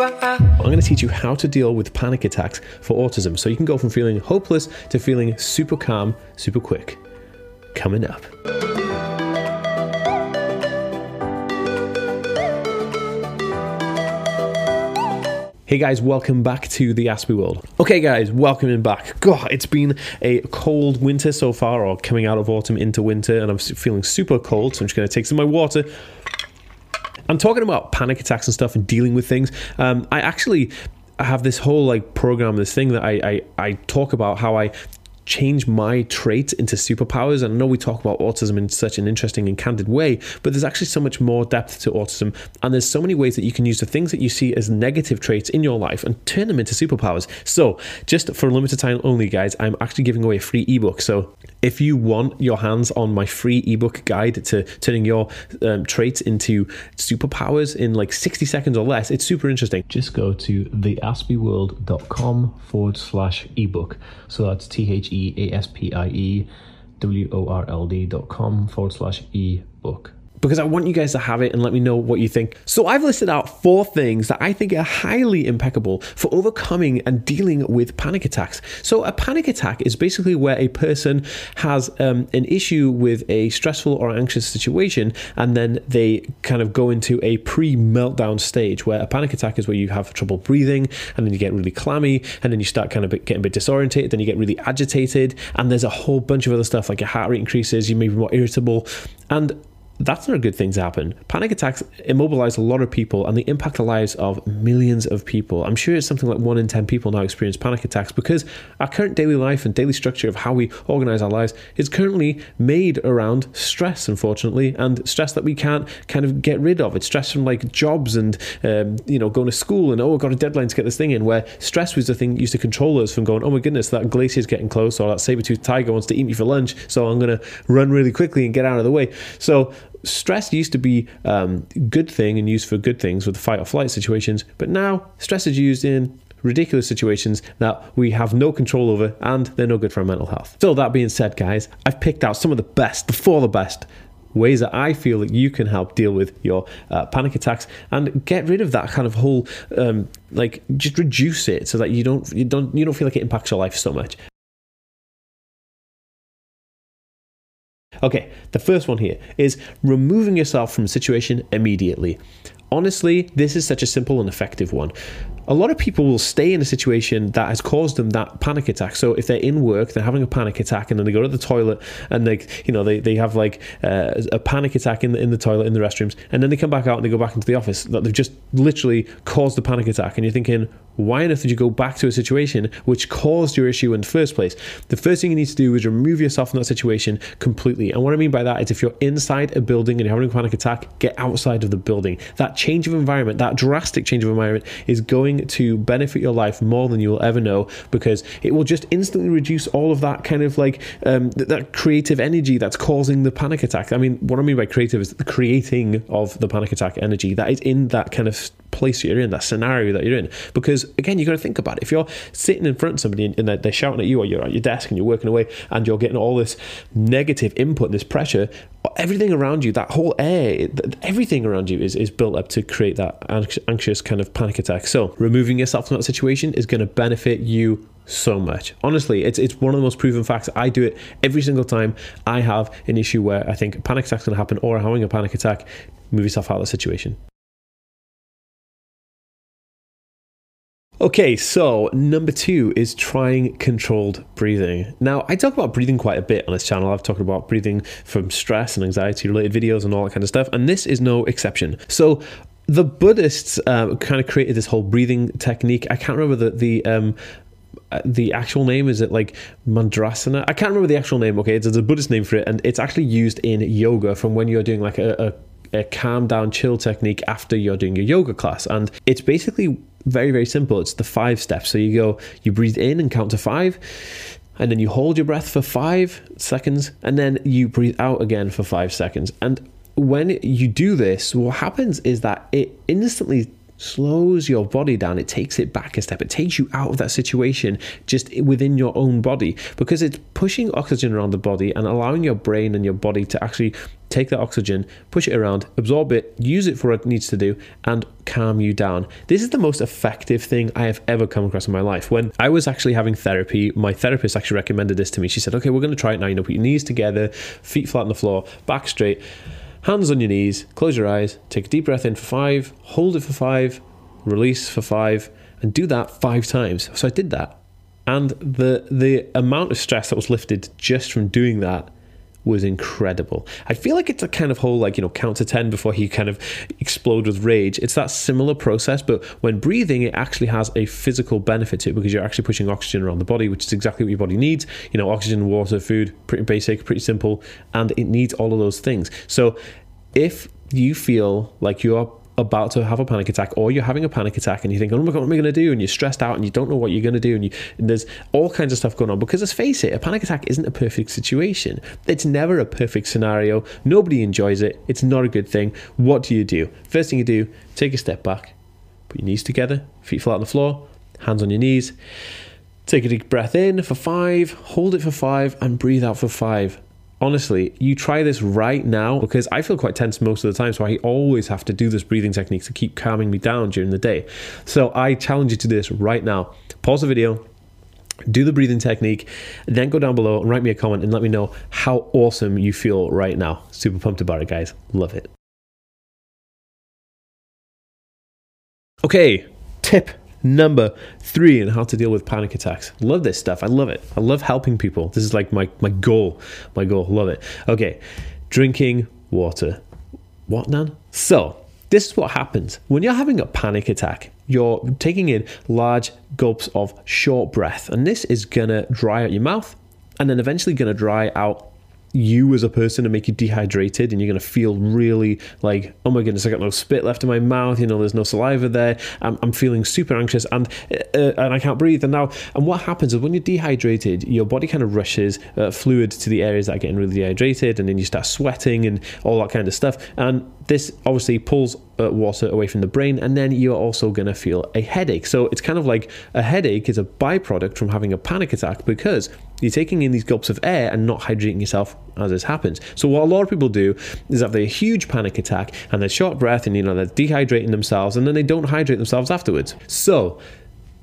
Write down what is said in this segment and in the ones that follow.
I'm going to teach you how to deal with panic attacks for autism so you can go from feeling hopeless to feeling super calm, super quick. Coming up. Hey guys, welcome back to the Aspie World. Okay, guys, welcome back. God, it's been a cold winter so far, or coming out of autumn into winter, and I'm feeling super cold, so I'm just going to take some of my water. I'm talking about panic attacks and stuff and dealing with things. Um, I actually have this whole like program, this thing that I, I, I talk about how I change my traits into superpowers. And I know we talk about autism in such an interesting and candid way, but there's actually so much more depth to autism. And there's so many ways that you can use the things that you see as negative traits in your life and turn them into superpowers. So, just for a limited time only, guys, I'm actually giving away a free ebook. So, if you want your hands on my free ebook guide to turning your um, traits into superpowers in like 60 seconds or less, it's super interesting. Just go to theaspieworld.com forward slash ebook. So that's T H E A S P I E W O R L D dot com forward slash ebook because I want you guys to have it and let me know what you think. So, I've listed out four things that I think are highly impeccable for overcoming and dealing with panic attacks. So, a panic attack is basically where a person has um, an issue with a stressful or anxious situation and then they kind of go into a pre meltdown stage where a panic attack is where you have trouble breathing and then you get really clammy and then you start kind of getting a bit disoriented, then you get really agitated, and there's a whole bunch of other stuff like your heart rate increases, you may be more irritable. And that's not good thing to happen. Panic attacks immobilize a lot of people and they impact the lives of millions of people. I'm sure it's something like one in 10 people now experience panic attacks because our current daily life and daily structure of how we organize our lives is currently made around stress, unfortunately, and stress that we can't kind of get rid of. It's stress from like jobs and, um, you know, going to school and, oh, I've got a deadline to get this thing in, where stress was the thing used to control us from going, oh my goodness, that glacier's getting close or that saber-toothed tiger wants to eat me for lunch, so I'm going to run really quickly and get out of the way. So stress used to be um, good thing and used for good things with fight or flight situations, but now stress is used in ridiculous situations that we have no control over and they're no good for our mental health. So that being said, guys, I've picked out some of the best, before the best ways that I feel that you can help deal with your uh, panic attacks and get rid of that kind of whole um, like just reduce it so that you don't you don't you don't feel like it impacts your life so much. Okay, the first one here is removing yourself from a situation immediately. Honestly, this is such a simple and effective one a lot of people will stay in a situation that has caused them that panic attack. So if they're in work, they're having a panic attack, and then they go to the toilet and they, you know, they, they have like uh, a panic attack in the in the toilet in the restrooms, and then they come back out and they go back into the office that they've just literally caused the panic attack, and you're thinking, why on earth did you go back to a situation which caused your issue in the first place? The first thing you need to do is remove yourself from that situation completely. And what I mean by that is if you're inside a building and you're having a panic attack, get outside of the building. That change of environment, that drastic change of environment is going to benefit your life more than you will ever know because it will just instantly reduce all of that kind of like um, th- that creative energy that's causing the panic attack. I mean, what I mean by creative is the creating of the panic attack energy that is in that kind of place you're in, that scenario that you're in. Because again, you got to think about it. If you're sitting in front of somebody and they're shouting at you, or you're at your desk and you're working away, and you're getting all this negative input, this pressure, everything around you, that whole air, everything around you is, is built up to create that anxious kind of panic attack. So removing yourself from that situation is going to benefit you so much. Honestly, it's it's one of the most proven facts. I do it every single time I have an issue where I think a panic attack's going to happen or I'm having a panic attack. Move yourself out of the situation. Okay, so number two is trying controlled breathing. Now, I talk about breathing quite a bit on this channel. I've talked about breathing from stress and anxiety related videos and all that kind of stuff, and this is no exception. So, the Buddhists uh, kind of created this whole breathing technique. I can't remember the the um, uh, the actual name is it like mandrasana i can't remember the actual name okay it's, it's a buddhist name for it and it's actually used in yoga from when you're doing like a, a, a calm down chill technique after you're doing your yoga class and it's basically very, very simple. It's the five steps. So you go, you breathe in and count to five, and then you hold your breath for five seconds, and then you breathe out again for five seconds. And when you do this, what happens is that it instantly slows your body down. It takes it back a step. It takes you out of that situation just within your own body because it's pushing oxygen around the body and allowing your brain and your body to actually take that oxygen, push it around, absorb it, use it for what it needs to do, and calm you down. This is the most effective thing I have ever come across in my life. When I was actually having therapy, my therapist actually recommended this to me. She said, Okay, we're going to try it now. You know, put your knees together, feet flat on the floor, back straight Hands on your knees, close your eyes, take a deep breath in for five, hold it for five, release for five, and do that five times. So I did that. And the the amount of stress that was lifted just from doing that was incredible. I feel like it's a kind of whole like, you know, count to 10 before you kind of explode with rage. It's that similar process, but when breathing, it actually has a physical benefit to it because you're actually pushing oxygen around the body, which is exactly what your body needs. You know, oxygen, water, food, pretty basic, pretty simple, and it needs all of those things. So if you feel like you're about to have a panic attack or you're having a panic attack and you think, oh my God, what am I going to do? And you're stressed out and you don't know what you're going to do. And, you, and there's all kinds of stuff going on because let's face it, a panic attack isn't a perfect situation. It's never a perfect scenario. Nobody enjoys it. It's not a good thing. What do you do? First thing you do, take a step back, put your knees together, feet flat on the floor, hands on your knees. Take a deep breath in for five, hold it for five, and breathe out for five honestly, you try this right now because I feel quite tense most of the time. So I always have to do this breathing technique to keep calming me down during the day. So I challenge you to this right now. Pause the video. Do the breathing technique, then go down below and write me a comment and let me know how awesome you feel right now. Super pumped about it, guys. Love it. Okay, tip number three and how to deal with panic attacks. Love this stuff. I love it. I love helping people. This is like my, my goal. My goal. Love it. Okay. Drinking water. What, Nan? So, this is what happens when you're having a panic attack. You're taking in large gulps of short breath, and this is gonna dry out your mouth and then eventually gonna dry out you as a person and make you dehydrated and you're going to feel really like oh my goodness i got no spit left in my mouth you know there's no saliva there. I'm, I'm feeling super anxious and uh, and i can't breathe. And now and what happens is when you're dehydrated your body kind of rushes uh, fluid to the areas that are getting really dehydrated and then you start sweating and all that kind of stuff. And this obviously pulls uh, water away from the brain, and then you're also going to feel a headache. So it's kind of like a headache is a byproduct from having a panic attack because you're taking in these gulps of air and not hydrating yourself as this happens. So what a lot of people do is have a huge panic attack and they're short breath and you know they're dehydrating themselves and then they don't hydrate themselves afterwards. So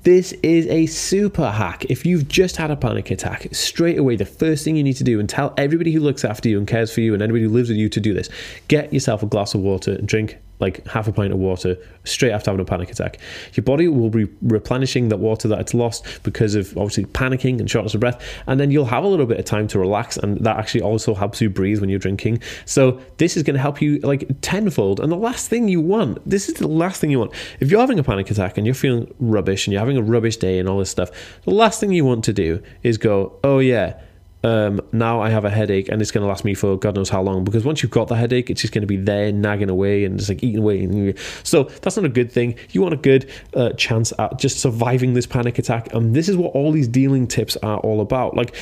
this is a super hack. If you've just had a panic attack, straight away, the first thing you need to do and tell everybody who looks after you and cares for you and anybody who lives with you to do this get yourself a glass of water and drink like half a pint of water straight after having a panic attack. Your body will be replenishing that water that it's lost because of obviously panicking and shortness of breath, and then you'll have a little bit of time to relax, and that actually also helps you breathe when you're drinking. So this is going to help you like tenfold. And the last thing you want, this is the last thing you want. If you're having a panic attack and you're feeling rubbish and you're having a rubbish day and all this stuff, the last thing you want to do is go, oh yeah um, now I have a headache and it's going to last me for God knows how long because once you've got the headache, it's just going to be there nagging away and just like eating away. So that's not a good thing. You want a good uh, chance at just surviving this panic attack. And this is what all these dealing tips are all about. Like,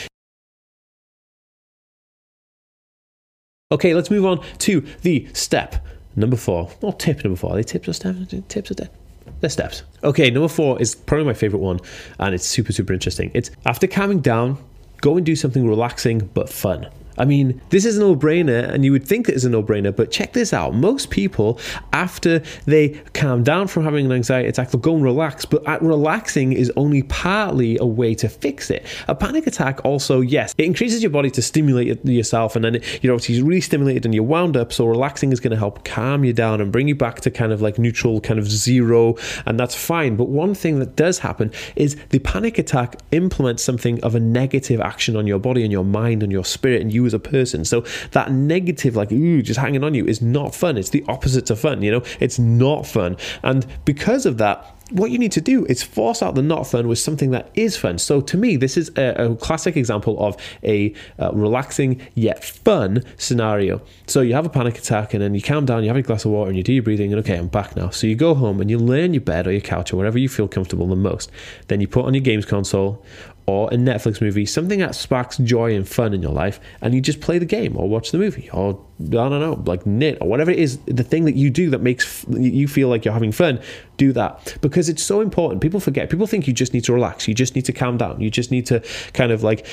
okay, let's move on to the step number four. Not tip number four. Are they tips or steps? Tips or steps? They're steps. Okay, number four is probably my favorite one, and it's super, super interesting. It's after calming down, go and do something relaxing but fun. I mean, this is a no brainer, and you would think it is a no brainer, but check this out. Most people, after they calm down from having an anxiety attack, they'll go and relax, but at relaxing is only partly a way to fix it. A panic attack, also, yes, it increases your body to stimulate yourself, and then you're really stimulated and you're wound up, so relaxing is going to help calm you down and bring you back to kind of like neutral, kind of zero, and that's fine. But one thing that does happen is the panic attack implements something of a negative action on your body and your mind and your spirit, and you as a person. So that negative, like, ooh, just hanging on you is not fun. It's the opposite of fun, you know? It's not fun. And because of that, what you need to do is force out the not fun with something that is fun. So to me, this is a, a classic example of a uh, relaxing yet fun scenario. So you have a panic attack and then you calm down, you have a glass of water and you do your breathing and okay, I'm back now. So you go home and you lay on your bed or your couch or wherever you feel comfortable the most. Then you put on your games console or a Netflix movie, something that sparks joy and fun in your life, and you just play the game or watch the movie or I don't know, like knit or whatever it is, the thing that you do that makes you feel like you're having fun, do that because it's so important. People forget. People think you just need to relax. You just need to calm down. You just need to kind of like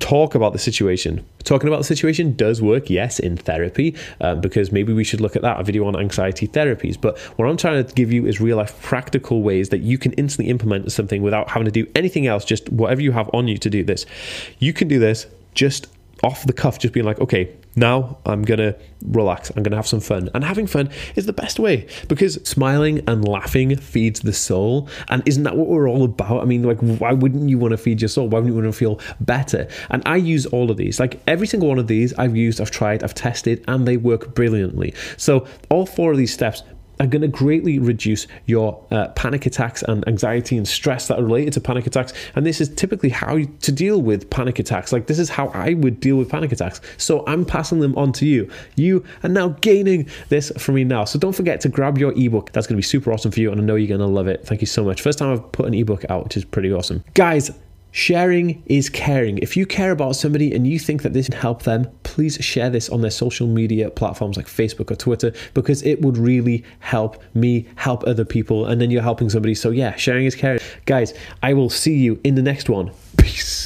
talk about the situation. Talking about the situation does work, yes, in therapy, um, because maybe we should look at that a video on anxiety therapies. But what I'm trying to give you is real life practical ways that you can instantly implement something without having to do anything else. Just whatever you have on you to do this, you can do this just off the cuff, just being like, okay, now I'm going to relax. I'm going to have some fun. And having fun is the best way because smiling and laughing feeds the soul. And isn't that what we're all about? I mean, like, why wouldn't you want to feed your soul? Why wouldn't you want to feel better? And I use all of these. Like, every single one of these I've used, I've tried, I've tested, and they work brilliantly. So, all four of these steps are going to greatly reduce your uh, panic attacks and anxiety and stress that are related to panic attacks. And this is typically how to deal with panic attacks. Like this is how I would deal with panic attacks. So I'm passing them on to you. You are now gaining this from me now. So don't forget to grab your ebook. That's going to be super awesome for you, and I know you're going to love it. Thank you so much. First time I've put an ebook out, which is pretty awesome, guys. Sharing is caring. If you care about somebody and you think that this can help them, please share this on their social media platforms like Facebook or Twitter because it would really help me help other people. And then you're helping somebody. So, yeah, sharing is caring. Guys, I will see you in the next one. Peace.